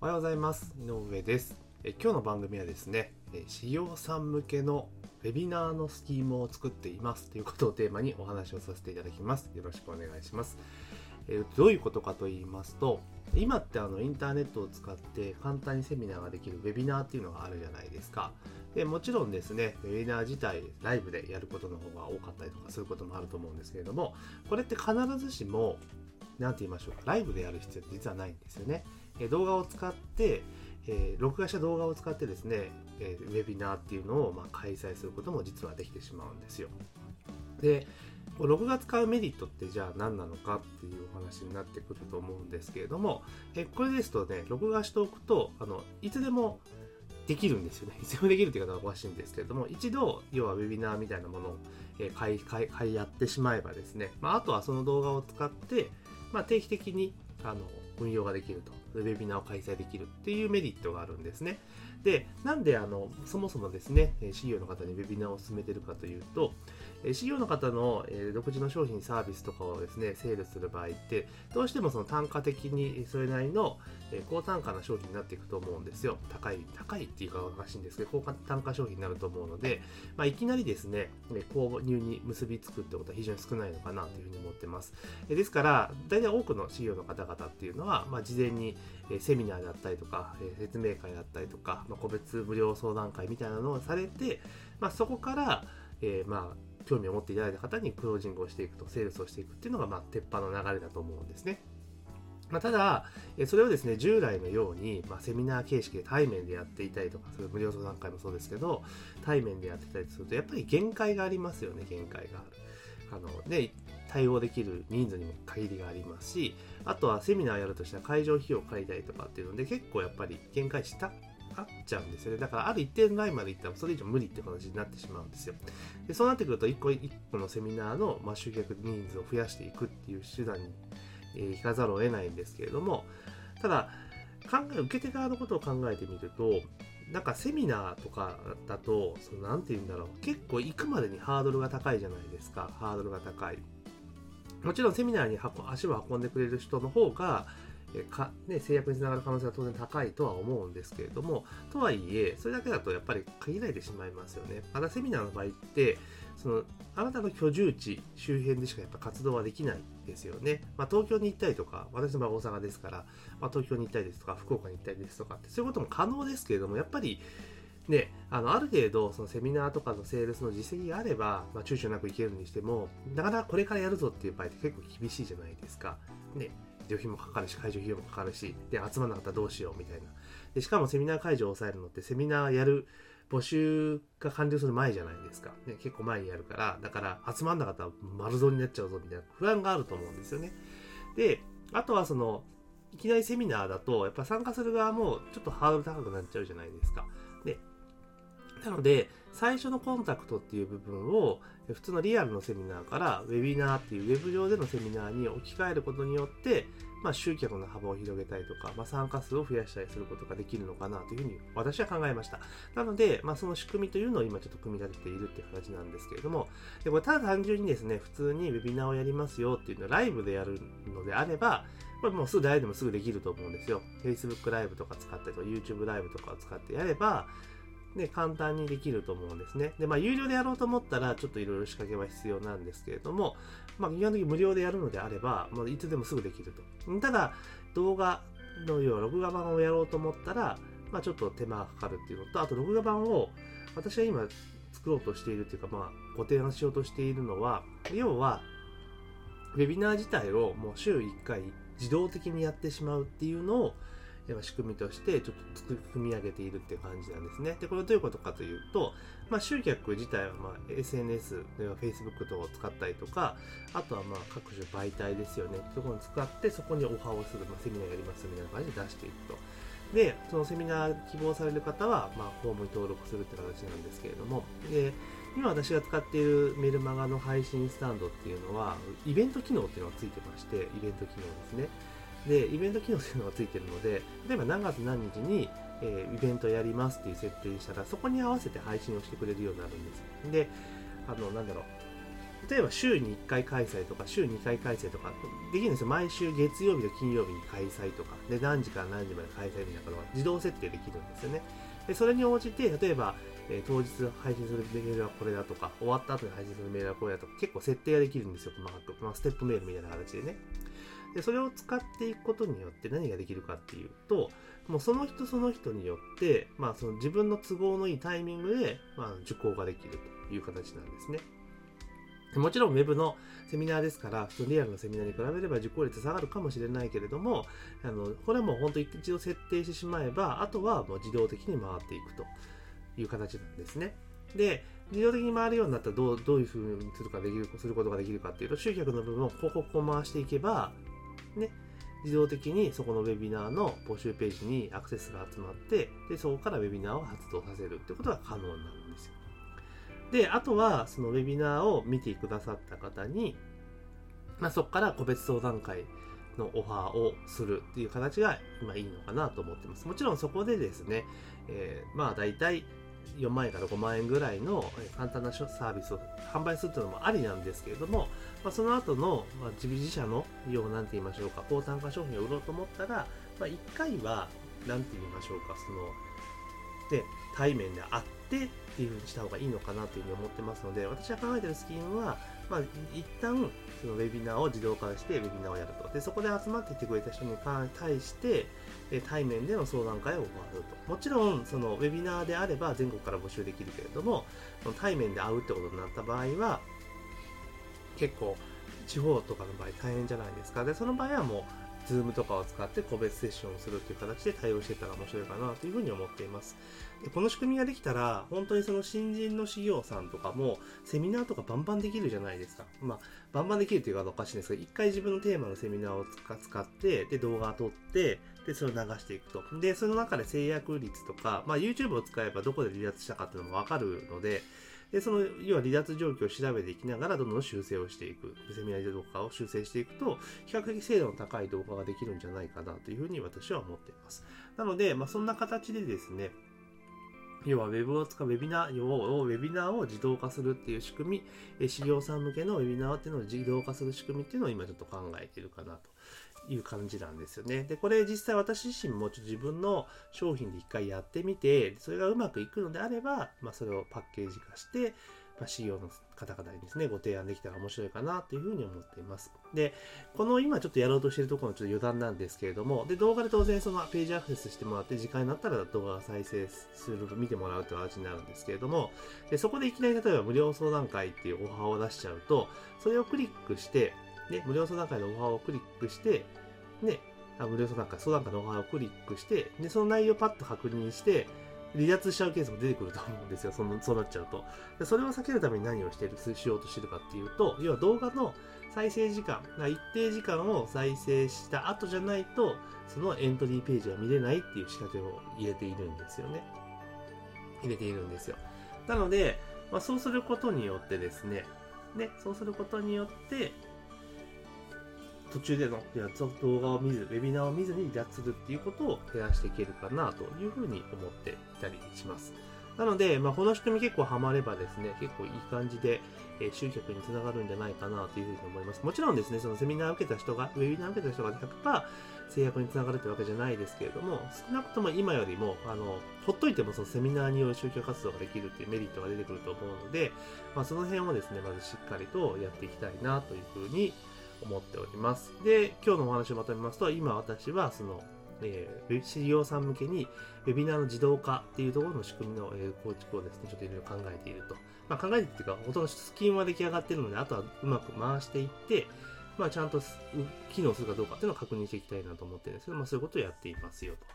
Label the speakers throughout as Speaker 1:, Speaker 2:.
Speaker 1: おはようございます。井上です。え今日の番組はですねえ企業さん向けのウェビナーのスキームを作っていますということをテーマにお話をさせていただきます。よろしくお願いします。えどういうことかと言いますと今ってあのインターネットを使って簡単にセミナーができるウェビナーっていうのがあるじゃないですか。でもちろんですね、ウェビナー自体ライブでやることの方が多かったりとかすることもあると思うんですけれども、これって必ずしも、何て言いましょうか、ライブでやる必要って実はないんですよね。え動画を使って、えー、録画した動画を使ってですね、えー、ウェビナーっていうのをまあ開催することも実はできてしまうんですよ。で、録画使うメリットってじゃあ何なのかっていうお話になってくると思うんですけれども、えこれですとね、録画しておくと、あのいつでもできるんですよね。いつでもできるっていう方はおかしいんですけれども、一度、要はウェビナーみたいなものを、買い、買い、買いやってしまえばですね、まあ、あとはその動画を使って、まあ、定期的に、あの、運用ができると。ウェビナーを開催できるっていうメリットがあるんですね。で、なんであの、そもそもですね、資料の方にウェビナーを進めてるかというと、資料の方の独自の商品サービスとかをですね、セールする場合って、どうしてもその単価的にそれなりの高単価な商品になっていくと思うんですよ。高い、高いっていうかおかしいんですけど、高単価商品になると思うので、まあ、いきなりですね、購入に結びつくってことは非常に少ないのかなというふうに思ってます。ですから、大体多くの資料の方々っていうのは、まあ、事前にセミナーだったりとか、説明会だったりとか、まあ、個別無料相談会みたいなのをされて、まあ、そこから、えー、まあ、興味を持っていただいた方にクロージングをしていくと、セールスをしていくっていうのが、まあ、鉄板の流れだと思うんですね。まあ、ただ、それをですね、従来のように、まあ、セミナー形式で対面でやっていたりとか、それ無料相談会もそうですけど、対面でやってたりすると、やっぱり限界がありますよね、限界がある。あの、で、対応できる人数にも限りがありますし、あとはセミナーやるとしたら会場費用を借りたりとかっていうので、結構やっぱり限界したあっちゃうんですよね。だからある一定のラインまで行ったらそれ以上無理って形になってしまうんですよ。でそうなってくると一個一個のセミナーの、まあ、集客人数を増やしていくっていう手段に、えー、行かざるを得ないんですけれども、ただ、考え、受け手側のことを考えてみると、なんかセミナーとかだと、そのなんて言うんだろう、結構行くまでにハードルが高いじゃないですか。ハードルが高い。もちろんセミナーに足を運んでくれる人の方が、かね、制約につながる可能性は当然高いとは思うんですけれども、とはいえ、それだけだとやっぱり限られてしまいますよね。またセミナーの場合って、その、あなたの居住地周辺でしかやっぱ活動はできないですよね。まあ、東京に行ったりとか、私の場合大阪ですから、まあ、東京に行ったりですとか、福岡に行ったりですとかって、そういうことも可能ですけれども、やっぱり、ね、あの、ある程度、そのセミナーとかのセールスの実績があれば、まあ、躊躇なく行けるにしても、なかなかこれからやるぞっていう場合って結構厳しいじゃないですか。ね、旅費もかかるし、会場費用もかかるし、で、集まらなかったらどうしようみたいな。で、しかもセミナー会場を抑えるのって、セミナーやる募集が完了する前じゃないですか。ね、結構前にやるから、だから集まんなかったら丸損になっちゃうぞみたいな不安があると思うんですよね。で、あとはその、いきなりセミナーだと、やっぱ参加する側もちょっとハードル高くなっちゃうじゃないですか。なので、最初のコンタクトっていう部分を、普通のリアルのセミナーから、ウェビナーっていうウェブ上でのセミナーに置き換えることによって、まあ、集客の幅を広げたりとか、まあ、参加数を増やしたりすることができるのかなというふうに私は考えました。なので、まあ、その仕組みというのを今ちょっと組み立てているっていう形なんですけれども、でこれただ単純にですね、普通にウェビナーをやりますよっていうのをライブでやるのであれば、これもうすぐ誰でもすぐできると思うんですよ。Facebook ライブとか使ったりとか、YouTube ライブとかを使ってやれば、ね、簡単にできると思うんですね。で、まあ、有料でやろうと思ったら、ちょっといろいろ仕掛けは必要なんですけれども、まあ、基本的に無料でやるのであれば、もういつでもすぐできると。ただ、動画の要は録画版をやろうと思ったら、まあ、ちょっと手間がかかるっていうのと、あと録画版を私が今作ろうとしているっていうか、まあ、ご提案しようとしているのは、要は、ウェビナー自体をもう週1回自動的にやってしまうっていうのを、仕組みとしてちょっと組み上げているっていう感じなんですね。で、これどういうことかというと、まあ、集客自体はまあ SNS、Facebook 等を使ったりとか、あとはまあ各種媒体ですよね。そこに使ってそこにオファーをする、まあ、セミナーやりますみたいな感じで出していくと。で、そのセミナー希望される方は、まあ、フォームに登録するって形なんですけれども、で、今私が使っているメルマガの配信スタンドっていうのは、イベント機能っていうのがついてまして、イベント機能ですね。で、イベント機能というのがついてるので、例えば何月何日に、えー、イベントやりますっていう設定にしたら、そこに合わせて配信をしてくれるようになるんです。で、あの、なんだろう、例えば週に1回開催とか週2回開催とかできるんですよ。毎週月曜日と金曜日に開催とか。で何時から何時まで開催みたいなことが自動設定できるんですよね。でそれに応じて例えば、えー、当日配信するメールはこれだとか終わった後に配信するメールはこれだとか結構設定ができるんですよ細かく、まあ、ステップメールみたいな形でね。でそれを使っていくことによって何ができるかっていうともうその人その人によって、まあ、その自分の都合のいいタイミングで、まあ、受講ができるという形なんですね。もちろん Web のセミナーですから、普通リアルのセミナーに比べれば受講率下がるかもしれないけれども、あのこれはもう本当一度設定してしまえば、あとはもう自動的に回っていくと。いう形なんですね。で、自動的に回るようになったらどうどういうふうにするかできるすることができるかっていうと、集客の部分をこここう回していけば、ね、自動的にそこのウェビナーの募集ページにアクセスが集まって、で、そこからウェビナーを発動させるってことが可能になるんですよ。で、あとは、そのウェビナーを見てくださった方に、まあ、そこから個別相談会のオファーをするっていう形が今いいのかなと思ってます。もちろんそこでですね、えー、まあ大体4万円から5万円ぐらいの簡単なサービスを販売するというのもありなんですけれども、まあ、その後の、まあ、自社の、要なんて言いましょうか、高単価商品を売ろうと思ったら、まあ、1回は、何て言いましょうか、その、で、対面で会ってっていう風にした方がいいのかなというふうに思ってますので、私が考えてるスキームは、まあ、一旦、そのウェビナーを自動化してウェビナーをやると。で、そこで集まってきてくれた人に対して、対面での相談会を行うと。もちろん、そのウェビナーであれば全国から募集できるけれども、対面で会うってことになった場合は、結構、地方とかの場合大変じゃないですか。で、その場合はもう、Zoom とかを使って個別セッションをするという形で対応していったら面白いかなというふうに思っています。でこの仕組みができたら、本当にその新人の企業さんとかも、セミナーとかバンバンできるじゃないですか。まあ、バンバンできるっていうかおかしいんですけど、一回自分のテーマのセミナーを使って、で、動画を撮って、で、それを流していくと。で、その中で制約率とか、まあ、YouTube を使えばどこで離脱したかっていうのもわかるので、で、その、要は離脱状況を調べていきながら、どんどん修正をしていく。セミナー動画を修正していくと、比較的精度の高い動画ができるんじゃないかなというふうに私は思っています。なので、まあ、そんな形でですね、要は Web を使うウェビナー、要ウェビナーを自動化するっていう仕組み、事業さん向けのウェビナーっていうのを自動化する仕組みっていうのを今ちょっと考えているかなという感じなんですよね。で、これ実際私自身もちょっと自分の商品で一回やってみて、それがうまくいくのであれば、まあ、それをパッケージ化して、まあ、CEO の方々にですね、ご提案できたら面白いかなというふうに思っています。で、この今ちょっとやろうとしているところのちょっと余談なんですけれども、で、動画で当然そのページアクセスしてもらって、時間になったら動画を再生する、見てもらうという形になるんですけれども、でそこでいきなり例えば無料相談会っていうオファーを出しちゃうと、それをクリックして、ね、無料相談会のオファーをクリックして、ね、あ無料相談会、相談会のオファーをクリックして、で、その内容をパッと確認して、離脱しちゃうケースも出てくると思うんですよ。そのそうなっちゃうと。でそれを避けるために何をしてる、しようとしてるかっていうと、要は動画の再生時間、一定時間を再生した後じゃないと、そのエントリーページは見れないっていう仕掛けを入れているんですよね。入れているんですよ。なので、まあ、そうすることによってですね、で、そうすることによって、途中でのやつを動画を見ず、ウェビナーを見ずに離脱するっていうことを減らしていけるかなというふうに思っていたりします。なので、まあ、この仕組み結構ハマればですね、結構いい感じで、えー、集客につながるんじゃないかなというふうに思います。もちろんですね、そのセミナーを受けた人が、ウェビナーを受けた人が100%制約につながるというわけじゃないですけれども、少なくとも今よりも、あの、ほっといてもそのセミナーによる集客活動ができるっていうメリットが出てくると思うので、まあ、その辺をですね、まずしっかりとやっていきたいなというふうに思っております。で、今日のお話をまとめますと、今私はその、えー、事業さん向けに、ウェビナーの自動化っていうところの仕組みの、え、構築をですね、ちょっといろいろ考えていると。まあ、考えてっていうか、ほとんどスキームは出来上がってるので、あとはうまく回していって、まあ、ちゃんと機能するかどうかっていうのを確認していきたいなと思ってるんですけど、まあ、そういうことをやっていますよと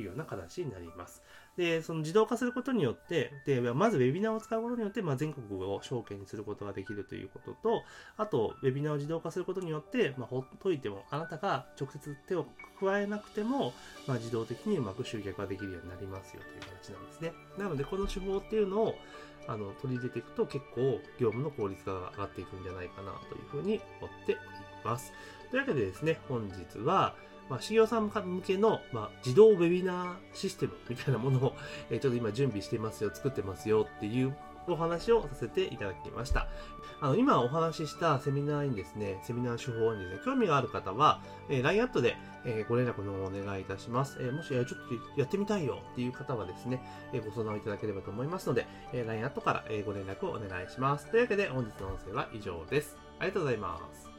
Speaker 1: いうような形になります。で、その自動化することによって、で、まずウェビナーを使うことによって、まあ、全国を証券にすることができるということと、あと、ウェビナーを自動化することによって、まあ、ほっといても、あなたが直接手を加えなくても、まあ、自動的にうまく集客ができるようになりますよという形なんですね。なので、この手法っていうのを、あの、取り入れていくと結構業務の効率が上がっていくんじゃないかなというふうに思っております。というわけでですね、本日は、まあ、修行さん向けの、まあ、自動ウェビナーシステムみたいなものを、え、ちょっと今準備してますよ、作ってますよっていうお話をさせていただきました。あの、今お話ししたセミナーにですね、セミナー手法にですね、興味がある方は、えー、LINE アットで、えー、ご連絡のお願いいたします。えー、もし、ちょっとやってみたいよっていう方はですね、え、ご相談をいただければと思いますので、え、LINE アットから、え、ご連絡をお願いします。というわけで、本日の音声は以上です。ありがとうございます。